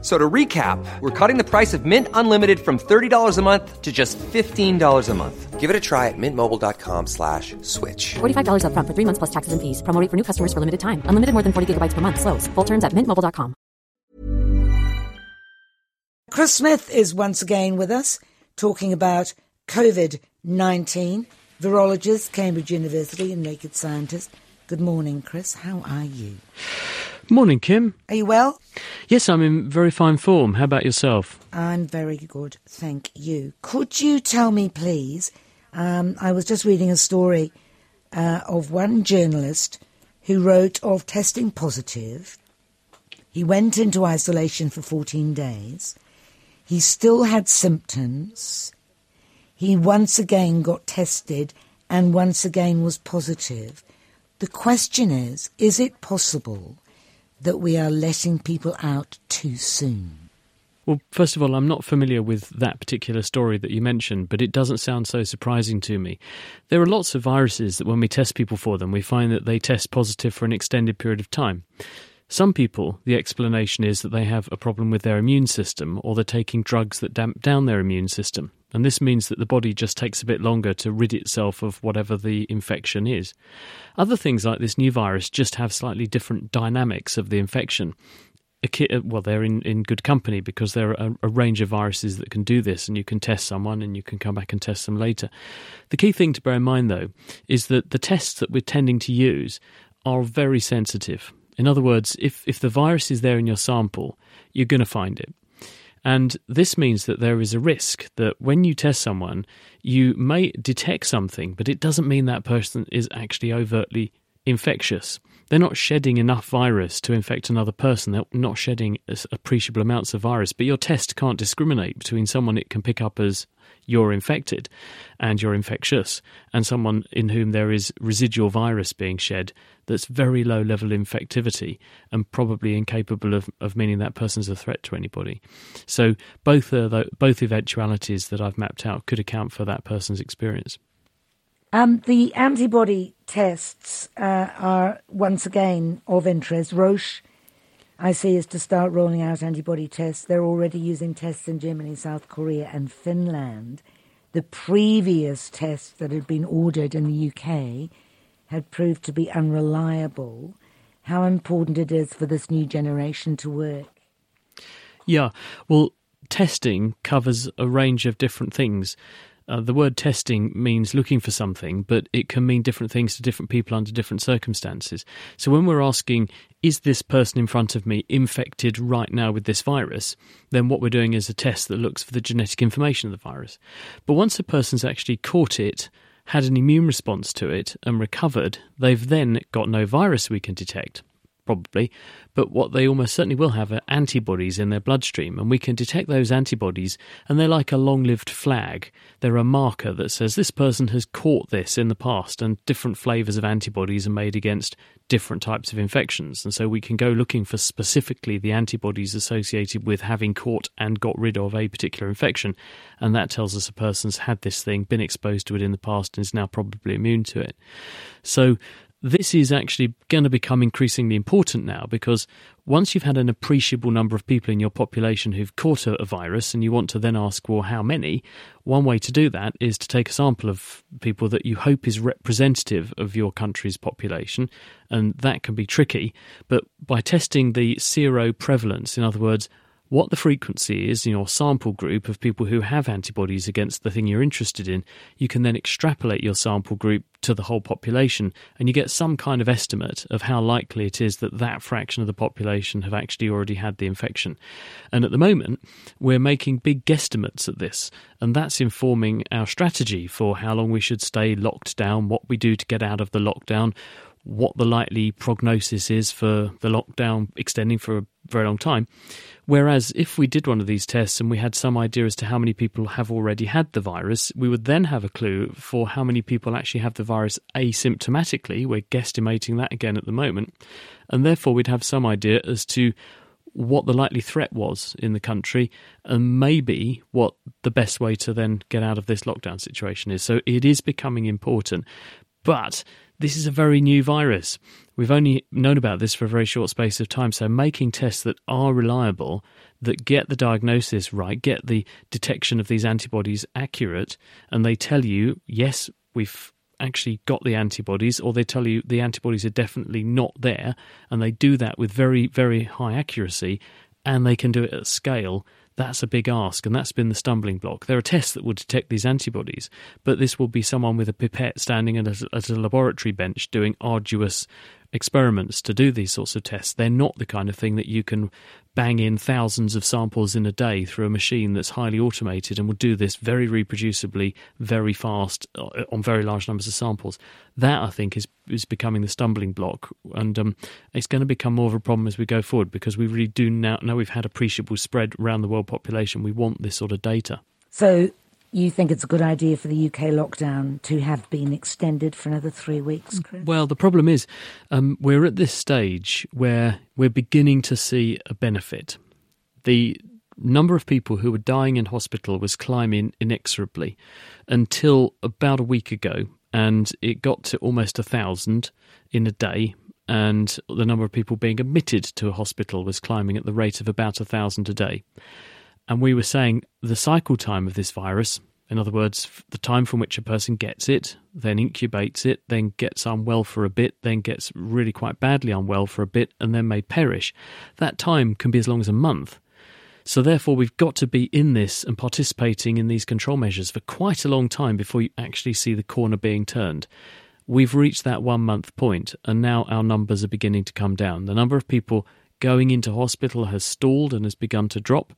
So to recap, we're cutting the price of Mint Unlimited from $30 a month to just $15 a month. Give it a try at mintmobile.com slash switch. $45 upfront for three months plus taxes and fees. Promo rate for new customers for limited time. Unlimited more than 40 gigabytes per month. Slows. Full terms at mintmobile.com. Chris Smith is once again with us talking about COVID-19. Virologist, Cambridge University and naked scientist. Good morning, Chris. How are you? Morning, Kim. Are you well? Yes, I'm in very fine form. How about yourself? I'm very good, thank you. Could you tell me, please? Um, I was just reading a story uh, of one journalist who wrote of testing positive. He went into isolation for 14 days. He still had symptoms. He once again got tested and once again was positive. The question is is it possible that we are letting people out too soon? Well, first of all, I'm not familiar with that particular story that you mentioned, but it doesn't sound so surprising to me. There are lots of viruses that when we test people for them, we find that they test positive for an extended period of time. Some people, the explanation is that they have a problem with their immune system or they're taking drugs that damp down their immune system. And this means that the body just takes a bit longer to rid itself of whatever the infection is. Other things like this new virus just have slightly different dynamics of the infection. Uh, well, they're in, in good company because there are a, a, range of viruses that can do this, and you can test someone and you can come back and test them later. The key thing to bear in mind, though, is that the tests that we're tending to use are very sensitive. In other words, if, if the virus is there in your sample, you're going to find it. And this means that there is a risk that when you test someone, you may detect something, but it doesn't mean that person is actually overtly infectious. They're not shedding enough virus to infect another person. They're not shedding appreciable amounts of virus, but your test can't discriminate between someone it can pick up as you're infected and you're infectious, and someone in whom there is residual virus being shed that's very low level infectivity and probably incapable of, of meaning that person's a threat to anybody. So both the, both eventualities that I've mapped out could account for that person's experience. Um, the antibody tests uh, are once again of interest. Roche, I see, is to start rolling out antibody tests. They're already using tests in Germany, South Korea, and Finland. The previous tests that had been ordered in the UK had proved to be unreliable. How important it is for this new generation to work. Yeah, well, testing covers a range of different things. Uh, the word testing means looking for something, but it can mean different things to different people under different circumstances. So when we're asking, is this person in front of me infected right now with this virus? Then what we're doing is a test that looks for the genetic information of the virus. But once a person's actually caught it, had an immune response to it, and recovered, they've then got no virus we can detect probably, but what they almost certainly will have are antibodies in their bloodstream, and we can detect those antibodies, and they're like a long lived flag. They're a marker that says this person has caught this in the past, and different flavours of antibodies are made against different types of infections. And so we can go looking for specifically the antibodies associated with having caught and got rid of a particular infection, and that tells us a person's had this thing, been exposed to it in the past, and is now probably immune to it. So this is actually going to become increasingly important now because once you've had an appreciable number of people in your population who've caught a, virus and you want to then ask, well, how many? One way to do that is to take a sample of people that you hope is representative of your country's population, and that can be tricky. But by testing the sero prevalence, in other words, what the frequency is in your sample group of people who have antibodies against the thing you're interested in, you can then extrapolate your sample group to the whole population and you get some kind of estimate of how likely it is that that fraction of the population have actually already had the infection. And at the moment, we're making big guesstimates at this, and that's informing our strategy for how long we should stay locked down, what we do to get out of the lockdown, what the likely prognosis is for the lockdown extending for a very long time. Whereas if we did one of these tests and we had some idea as to how many people have already had the virus, we would then have a clue for how many people actually have the virus asymptomatically. We're guesstimating that again at the moment. And therefore, we'd have some idea as to what the likely threat was in the country, and maybe what the best way to then get out of this lockdown situation is. So it is becoming important. But this is a very new virus. We've only known about this for a very short space of time. So, making tests that are reliable, that get the diagnosis right, get the detection of these antibodies accurate, and they tell you, yes, we've actually got the antibodies, or they tell you the antibodies are definitely not there, and they do that with very, very high accuracy, and they can do it at scale. That's a big ask, and that's been the stumbling block. There are tests that will detect these antibodies, but this will be someone with a pipette standing at a, at a laboratory bench doing arduous experiments to do these sorts of tests. They're not the kind of thing that you can bang in thousands of samples in a day through a machine that's highly automated and will do this very reproducibly, very fast uh, on very large numbers of samples. That I think is is becoming the stumbling block, and um, it's going to become more of a problem as we go forward because we really do now know we've had appreciable spread around the world population. We want this sort of data. So you think it's a good idea for the UK lockdown to have been extended for another three weeks, Chris? Well, the problem is um, we're at this stage where we're beginning to see a benefit. The number of people who were dying in hospital was climbing inexorably until about a week ago, and it got to almost a thousand in a day. And the number of people being admitted to a hospital was climbing at the rate of about a thousand a day. And we were saying the cycle time of this virus, in other words, the time from which a person gets it, then incubates it, then gets unwell for a bit, then gets really quite badly unwell for a bit, and then may perish. That time can be as long as a month. So, therefore, we've got to be in this and participating in these control measures for quite a long time before you actually see the corner being turned. We've reached that one month point, and now our numbers are beginning to come down. The number of people going into hospital has stalled and has begun to drop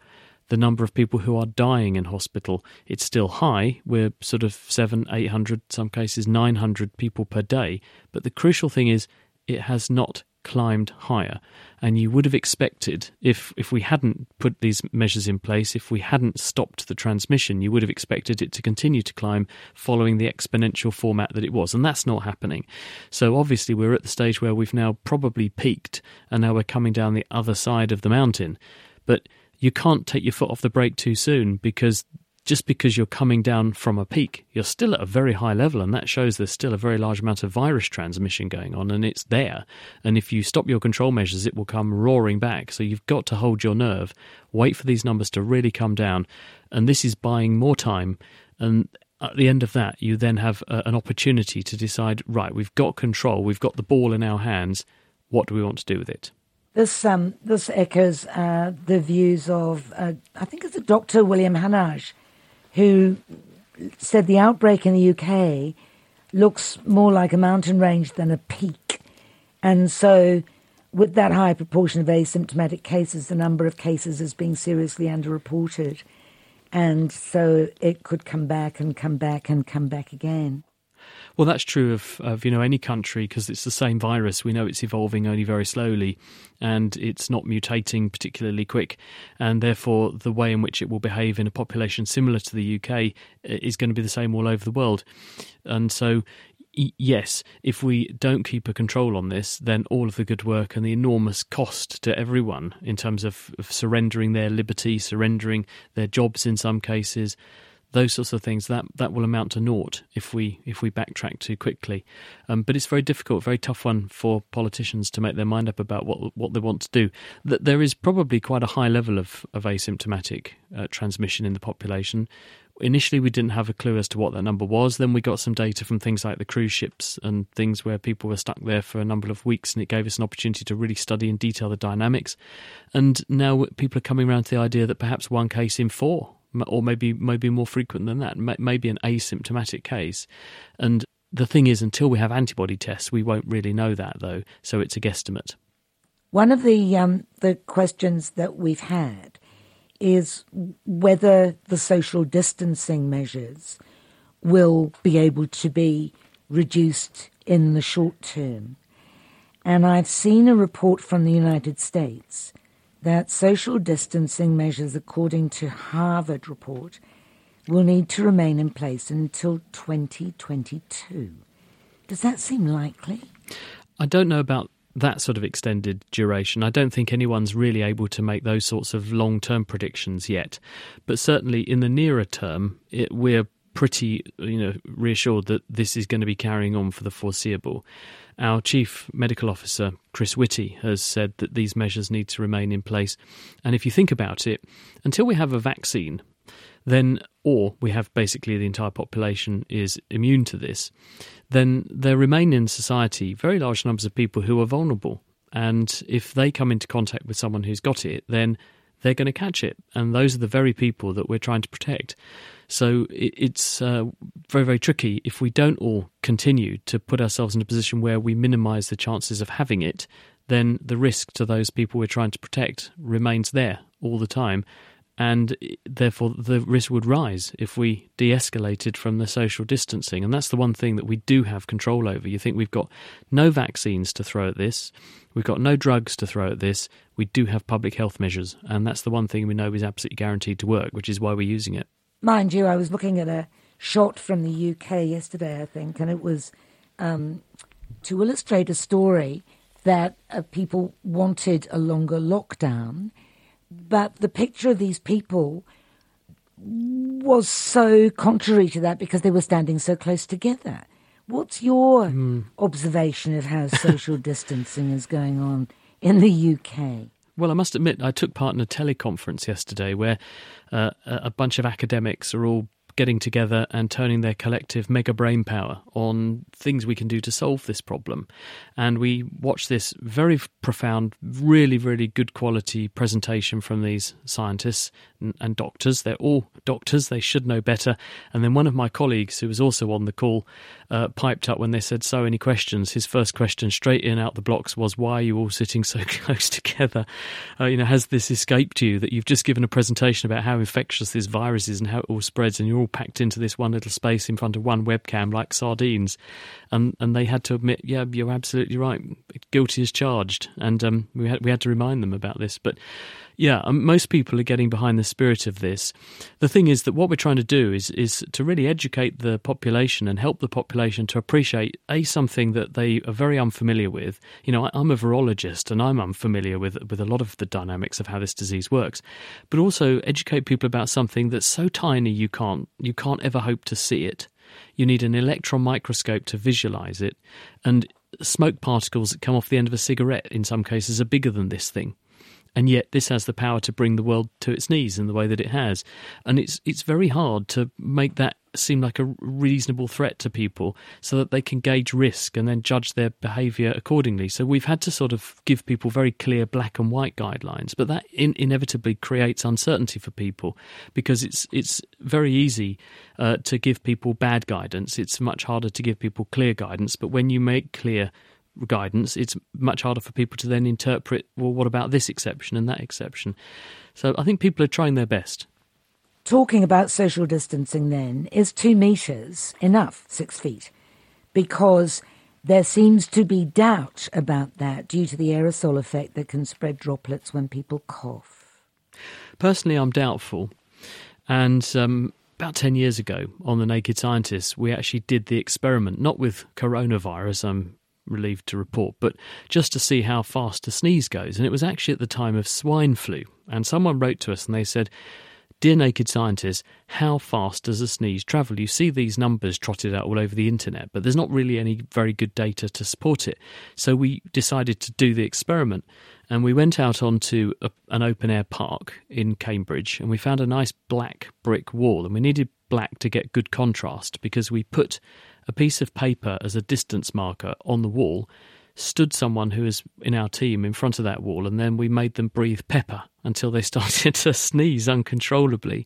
the number of people who are dying in hospital, it's still high. We're sort of seven, eight hundred, some cases nine hundred people per day. But the crucial thing is, it has not climbed higher. And you would have expected, if if we hadn't put these measures in place, if we hadn't stopped the transmission, you would have expected it to continue to climb following the exponential format that it was. And that's not happening. So obviously we're at the stage where we've now probably peaked and now we're coming down the other side of the mountain. But you can't take your foot off the brake too soon because just because you're coming down from a peak, you're still at a very high level, and that shows there's still a very large amount of virus transmission going on, and it's there. And if you stop your control measures, it will come roaring back. So you've got to hold your nerve, wait for these numbers to really come down, and this is buying more time. And at the end of that, you then have a, an opportunity to decide right, we've got control, we've got the ball in our hands. What do we want to do with it? This um, this echoes uh, the views of uh, I think it's a Dr. William Hanage, who said the outbreak in the UK looks more like a mountain range than a peak, and so with that high proportion of asymptomatic cases, the number of cases is being seriously underreported, and so it could come back and come back and come back again. Well, that's true of, of you know any country because it's the same virus. We know it's evolving only very slowly, and it's not mutating particularly quick, and therefore the way in which it will behave in a population similar to the UK is going to be the same all over the world. And so, yes, if we don't keep a control on this, then all of the good work and the enormous cost to everyone in terms of, of surrendering their liberty, surrendering their jobs in some cases those sorts of things that that will amount to naught if we if we backtrack too quickly. Um, but it's very difficult, very tough one for politicians to make their mind up about what what they want to do. That there is probably quite a high level of of asymptomatic uh, transmission in the population. Initially, we didn't have a clue as to what that number was. Then we got some data from things like the cruise ships and things where people were stuck there for a number of weeks, and it gave us an opportunity to really study in detail the dynamics. And now people are coming around to the idea that perhaps one case in four or maybe maybe more frequent than that, maybe an asymptomatic case. And the thing is, until we have antibody tests, we won't really know that, though. So it's a guesstimate. One of the um, the questions that we've had is whether the social distancing measures will be able to be reduced in the short term. And I've seen a report from the United States that social distancing measures, according to Harvard report, will need to remain in place until 2022. Does that seem likely? I don't know about that sort of extended duration. I don't think anyone's really able to make those sorts of long term predictions yet. But certainly in the nearer term, it, we're pretty you know reassured that this is going to be carrying on for the foreseeable. Our chief medical officer, Chris Whitty, has said that these measures need to remain in place. And if you think about it, until we have a vaccine, then or we have basically the entire population is immune to this, then there remain in society very large numbers of people who are vulnerable. And if they come into contact with someone who's got it, then they're going to catch it. And those are the very people that we're trying to protect. So it's uh, very, very tricky if we don't all continue to put ourselves in a position where we minimize the chances of having it, then the risk to those people we're trying to protect remains there all the time and therefore the risk would rise if we de escalated from the social distancing. And that's the one thing that we do have control over. You think we've got no vaccines to throw at this, we've got no drugs to throw at this, we do have public health measures, and that's the one thing we know is absolutely guaranteed to work, which is why we're using it. Mind you, I was looking at a shot from the UK yesterday, I think, and it was um, to illustrate a story that uh, people wanted a longer lockdown but the picture of these people was so contrary to that because they were standing so close together. What's your mm. observation of how social distancing is going on in the UK? Well, I must admit, I took part in a teleconference yesterday where uh, a bunch of academics are all getting together and turning their collective mega brain power on things we can do to solve this problem. And we watched this very profound, really, really good quality presentation from these scientists and, and doctors. They're all doctors, they should know better. And then one of my colleagues, who was also on the call, uh, piped up when they said, So, any questions? His first question straight in out the blocks was, Why are you all sitting so close together? Uh, you know, has this escaped you that you've just given a presentation about how infectious this virus is and how it all spreads, and you're all packed into this one little space in front of one webcam like sardines? And and they had to admit, Yeah, you're absolutely right. Guilty as charged. And um, we, had, we had to remind them about this. But yeah, um, most people are getting behind the spirit of this. The thing is that what we're trying to do is is to really educate the population and help the population to appreciate a something that they are very unfamiliar with. You know, I, I'm a virologist and I'm unfamiliar with with a lot of the dynamics of how this disease works, but also educate people about something that's so tiny you can't you can't ever hope to see it. You need an electron microscope to visualize it, and smoke particles that come off the end of a cigarette in some cases are bigger than this thing and yet this has the power to bring the world to its knees in the way that it has. And it's it's very hard to make that seem like a reasonable threat to people so that they can gauge risk and then judge their behavior accordingly. So we've had to sort of give people very clear black and white guidelines but that in- inevitably creates uncertainty for people because it's it's very easy uh, to give people bad guidance. It's much harder to give people clear guidance. But when you make clear guidance, it's much harder for people to then interpret, well, what about this exception and that exception? So I think people are trying their best. Talking about social distancing, then, is two metres enough, six feet? Because there seems to be doubt about that due to the aerosol effect that can spread droplets when people cough. Personally, I'm doubtful. And um, about 10 years ago on The Naked Scientists, we actually did the experiment, not with coronavirus, I'm relieved to report, but just to see how fast a sneeze goes. And it was actually at the time of swine flu. And someone wrote to us and they said, Dear Naked Scientists, how fast does a sneeze travel? You see these numbers trotted out all over the internet, but there's not really any very good data to support it. So we decided to do the experiment and we went out onto a, an open air park in Cambridge and we found a nice black brick wall and we needed black to get good contrast because we put a piece of paper as a distance marker on the wall, stood someone who was in our team in front of that wall, and then we made them breathe pepper until they started to sneeze uncontrollably.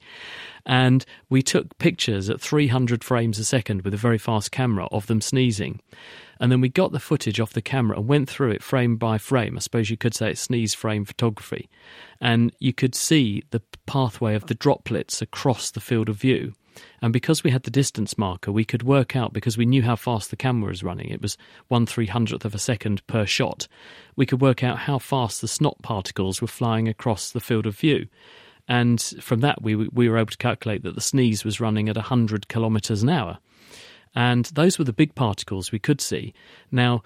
And we took pictures at 300 frames a second with a very fast camera of them sneezing. And then we got the footage off the camera and went through it frame by frame. I suppose you could say it's sneeze frame photography. And you could see the pathway of the droplets across the field of view. And because we had the distance marker, we could work out because we knew how fast the camera was running. It was one three hundredth of a second per shot. We could work out how fast the snot particles were flying across the field of view. And from that, we, we were able to calculate that the sneeze was running at 100 kilometres an hour. And those were the big particles we could see. Now,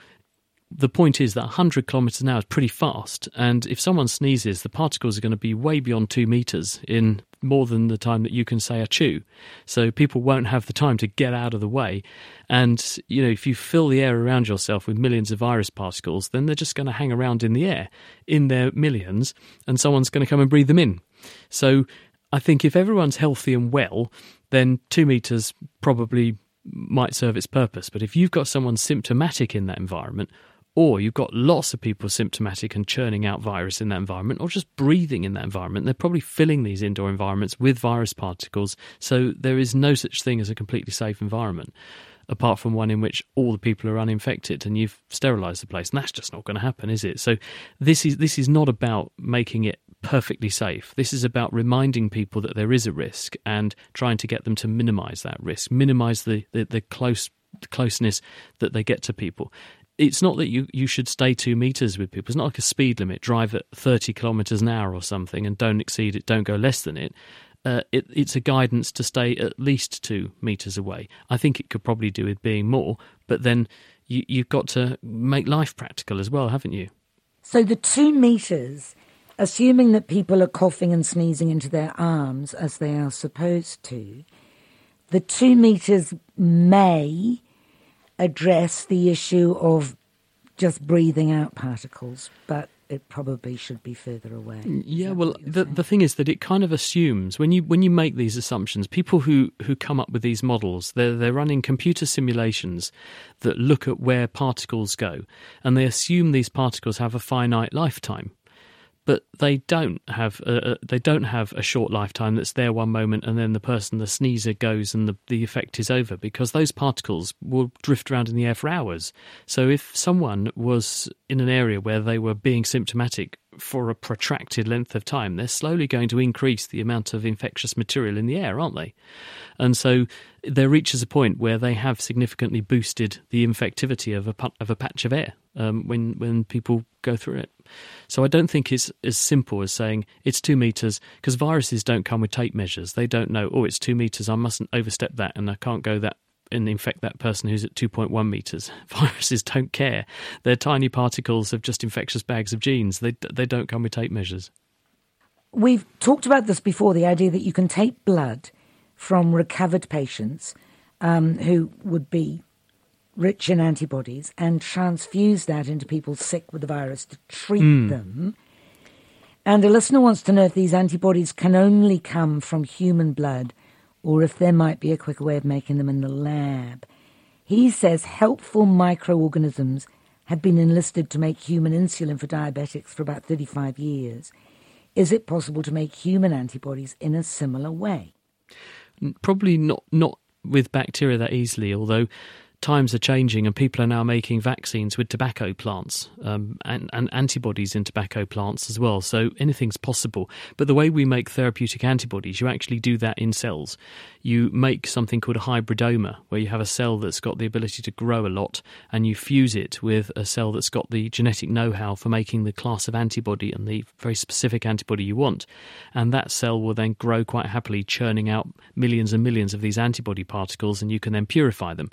the point is that 100 kilometres an hour is pretty fast, and if someone sneezes, the particles are going to be way beyond two metres in more than the time that you can say a chew. So people won't have the time to get out of the way. And, you know, if you fill the air around yourself with millions of virus particles, then they're just going to hang around in the air in their millions, and someone's going to come and breathe them in. So I think if everyone's healthy and well, then two metres probably might serve its purpose. But if you've got someone symptomatic in that environment, or you've got lots of people symptomatic and churning out virus in that environment, or just breathing in that environment, they're probably filling these indoor environments with virus particles. So there is no such thing as a completely safe environment, apart from one in which all the people are uninfected and you've sterilised the place. And that's just not going to happen, is it? So this is this is not about making it perfectly safe. This is about reminding people that there is a risk and trying to get them to minimise that risk, minimise the, the, the close the closeness that they get to people it's not that you, you should stay two meters with people. It's not like a speed limit. Drive at 30 kilometers an hour or something and don't exceed it, don't go less than it. Uh, it. It's a guidance to stay at least two meters away. I think it could probably do with being more, but then you, you've got to make life practical as well, haven't you? So the two meters, assuming that people are coughing and sneezing into their arms as they are supposed to, the two meters may address the issue of just breathing out particles, but it probably should be further away. Mm, yeah, well, the the thing is that it kind of assumes when you when you make these assumptions, people who who come up with these models, they're they're running computer simulations that look at where particles go, and they assume these particles have a finite lifetime but they don't have a, they don't have a short lifetime that's there one moment and then the person the sneezer goes and the, the effect is over because those particles will drift around in the air for hours. So if someone was in an area where they were being symptomatic for a protracted length of time, they're slowly going to increase the amount of infectious material in the air, aren't they? And so there reaches a point where they have significantly boosted the infectivity of a of a patch of air um, when when people go through it. So I don't think it's as simple as saying it's two meters because viruses don't come with tape measures. They don't know. Oh, it's two meters. I mustn't overstep that, and I can't go that and infect that person who's at 2.1 meters. Viruses don't care. They're tiny particles of just infectious bags of genes. They, they don't come with tape measures. We've talked about this before the idea that you can take blood from recovered patients um, who would be rich in antibodies and transfuse that into people sick with the virus to treat mm. them. And the listener wants to know if these antibodies can only come from human blood or if there might be a quicker way of making them in the lab. He says helpful microorganisms have been enlisted to make human insulin for diabetics for about 35 years. Is it possible to make human antibodies in a similar way? Probably not, not with bacteria that easily, although times are changing and people are now making vaccines with tobacco plants um, and, and, antibodies in tobacco plants as well. So anything's possible. But the way we make therapeutic antibodies, you actually do that in cells. You make something called a hybridoma, where you have a cell that's got the ability to grow a lot and you fuse it with a cell that's got the genetic know how for making the class of antibody and the very specific antibody you want. And that cell will then grow quite happily, churning out millions and millions of these antibody particles, and you can then purify them.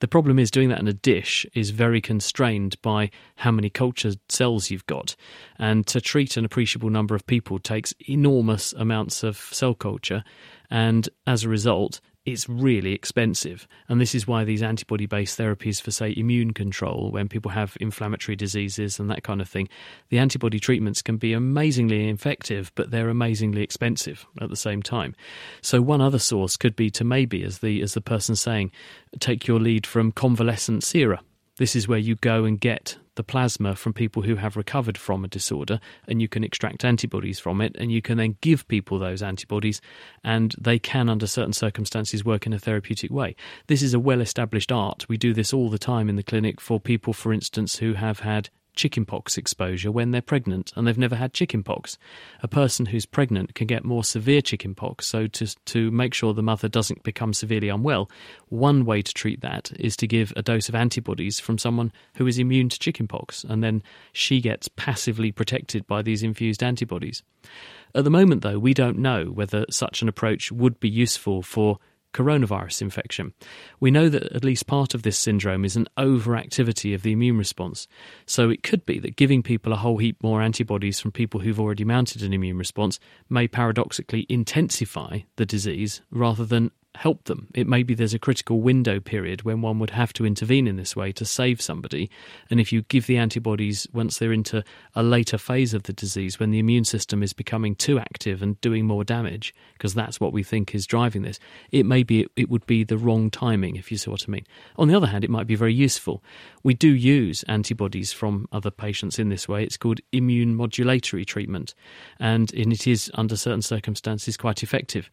The problem is doing that in a dish is very constrained by how many culture cells you've got. And to treat an appreciable number of people takes enormous amounts of cell culture. And as a result, it's really expensive. And this is why these antibody based therapies for, say, immune control, when people have inflammatory diseases and that kind of thing, the antibody treatments can be amazingly effective, but they're amazingly expensive at the same time. So, one other source could be to maybe, as the, as the person saying, take your lead from convalescent sera. This is where you go and get the plasma from people who have recovered from a disorder, and you can extract antibodies from it, and you can then give people those antibodies, and they can, under certain circumstances, work in a therapeutic way. This is a well established art. We do this all the time in the clinic for people, for instance, who have had chickenpox exposure when they're pregnant and they've never had chickenpox. A person who's pregnant can get more severe chickenpox, so to, to make sure the mother doesn't become severely unwell, one way to treat that is to give a dose of antibodies from someone who is immune to chickenpox, and then she gets passively protected by these infused antibodies. At the moment, though, we don't know whether such an approach would be useful for coronavirus infection. We know that at least part of this syndrome is an overactivity of the immune response. So it could be that giving people a whole heap more antibodies from people who've already mounted an immune response may paradoxically intensify the disease rather than help them. It may be there's a critical window period when one would have to intervene in this way to save somebody. And if you give the antibodies once they're into a later phase of the disease, when the immune system is becoming too active and doing more damage, because that's what we think is driving this, it may be it would be the wrong timing, if you see what I mean. On the other hand, it might be very useful. We do use antibodies from other patients in this way. It's called immune modulatory treatment, and it is under certain circumstances quite effective.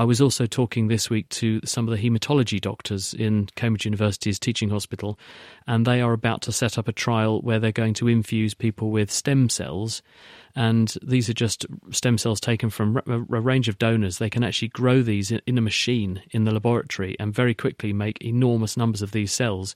I was also talking this week to some of the haematology doctors in Cambridge University's teaching hospital, and they are about to set up a trial where they're going to infuse people with stem cells. And these are just stem cells taken from a range of donors. They can actually grow these in a machine in the laboratory and very quickly make enormous numbers of these cells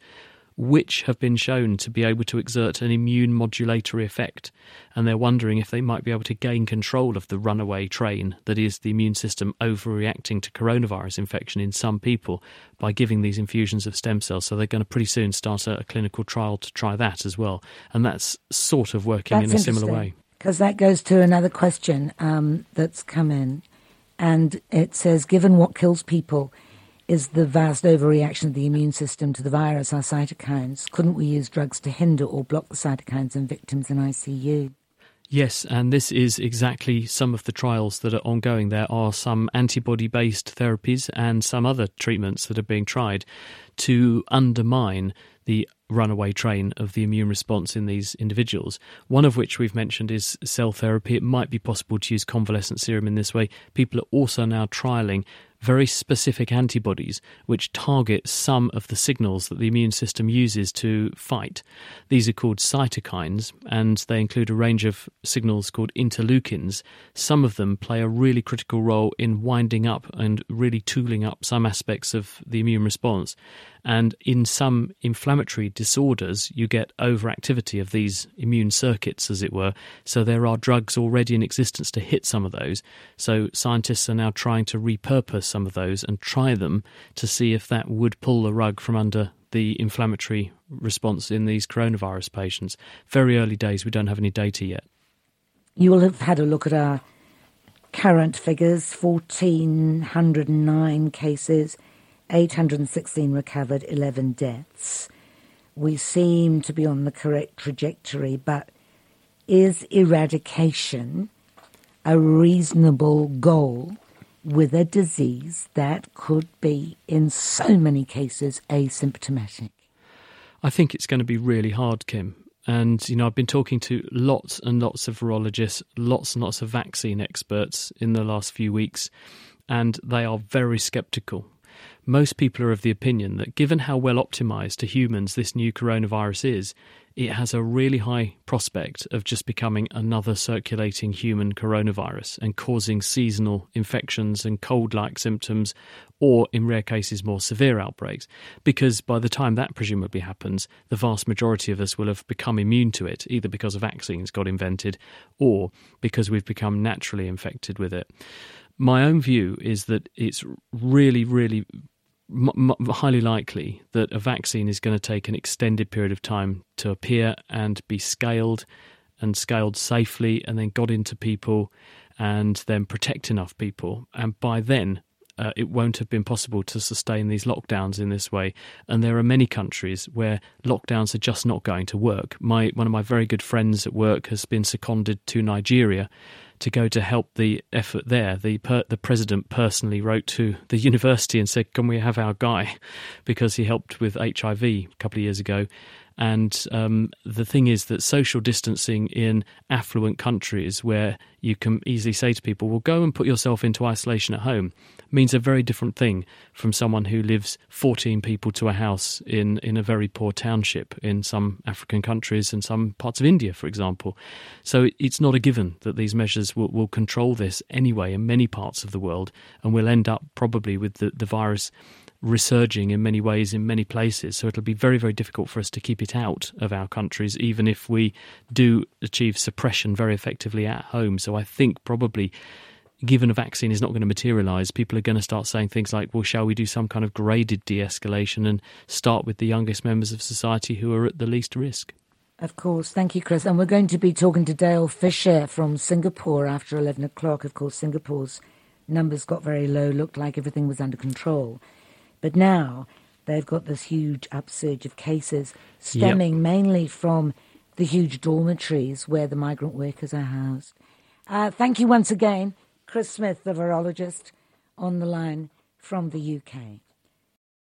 which have been shown to be able to exert an immune modulatory effect. And they're wondering if they might be able to gain control of the runaway train that is the immune system overreacting to coronavirus infection in some people by giving these infusions of stem cells. So they're going to pretty soon start a, clinical trial to try that as well. And that's sort of working that's in a similar way. Because that goes to another question um, that's come in. And it says, given what kills people is the vast overreaction of the immune system to the virus, our cytokines. Couldn't we use drugs to hinder or block the cytokines in victims in ICU? Yes, and this is exactly some of the trials that are ongoing. There are some antibody based therapies and some other treatments that are being tried to undermine the runaway train of the immune response in these individuals. One of which we've mentioned is cell therapy. It might be possible to use convalescent serum in this way. People are also now trialing very specific antibodies which target some of the signals that the immune system uses to fight. These are called cytokines, and they include a range of signals called interleukins. Some of them play a really critical role in winding up and really tooling up some aspects of the immune response. And in some inflammatory disorders, you get overactivity of these immune circuits, as it were. So there are drugs already in existence to hit some of those. So scientists are now trying to repurpose some of those and try them to see if that would pull the rug from under the inflammatory response in these coronavirus patients. Very early days, we don't have any data yet. You will have had a look at our current figures 1,409 cases 816 recovered, 11 deaths. We seem to be on the correct trajectory, but is eradication a reasonable goal with a disease that could be, in so many cases, asymptomatic? I think it's going to be really hard, Kim. And, you know, I've been talking to lots and lots of virologists, lots and lots of vaccine experts in the last few weeks, and they are very skeptical most people are of the opinion that given how well optimized to humans this new coronavirus is, it has a really high prospect of just becoming another circulating human coronavirus and causing seasonal infections and cold like symptoms, or in rare cases, more severe outbreaks. Because by the time that presumably happens, the vast majority of us will have become immune to it, either because vaccines got invented or because we've become naturally infected with it. My own view is that it's really, really m- highly likely that a vaccine is going to take an extended period of time to appear and be scaled and scaled safely and then got into people and then protect enough people. And by then, uh, it won't have been possible to sustain these lockdowns in this way. And there are many countries where lockdowns are just not going to work. My one of my very good friends at work has been seconded to Nigeria to go to help the effort there. The per, the president personally wrote to the university and said, "Can we have our guy?" Because he helped with HIV a couple of years ago. And um, the thing is that social distancing in affluent countries, where you can easily say to people, "Well, go and put yourself into isolation at home," means a very different thing from someone who lives 14 people to a house in, in a very poor township in some African countries and some parts of India, for example. So it's not a given that these measures will, will control this anyway in many parts of the world, and we'll end up probably with the, the virus resurging in many ways in many places. So it'll be very, very difficult for us to keep it out of our countries, even if we do achieve suppression very effectively at home. So I think probably given a vaccine is not going to materialize, people are going to start saying things like, well, shall we do some kind of graded de escalation and start with the youngest members of society who are at the least risk? Of course. Thank you, Chris. And we're going to be talking to Dale Fisher from Singapore after 11 o'clock. Of course, Singapore's numbers got very low, looked like everything was under control. But now they've got this huge upsurge of cases stemming yep. mainly from the huge dormitories where the migrant workers are housed. Uh, thank you once again, Chris Smith, the virologist, on the line from the UK.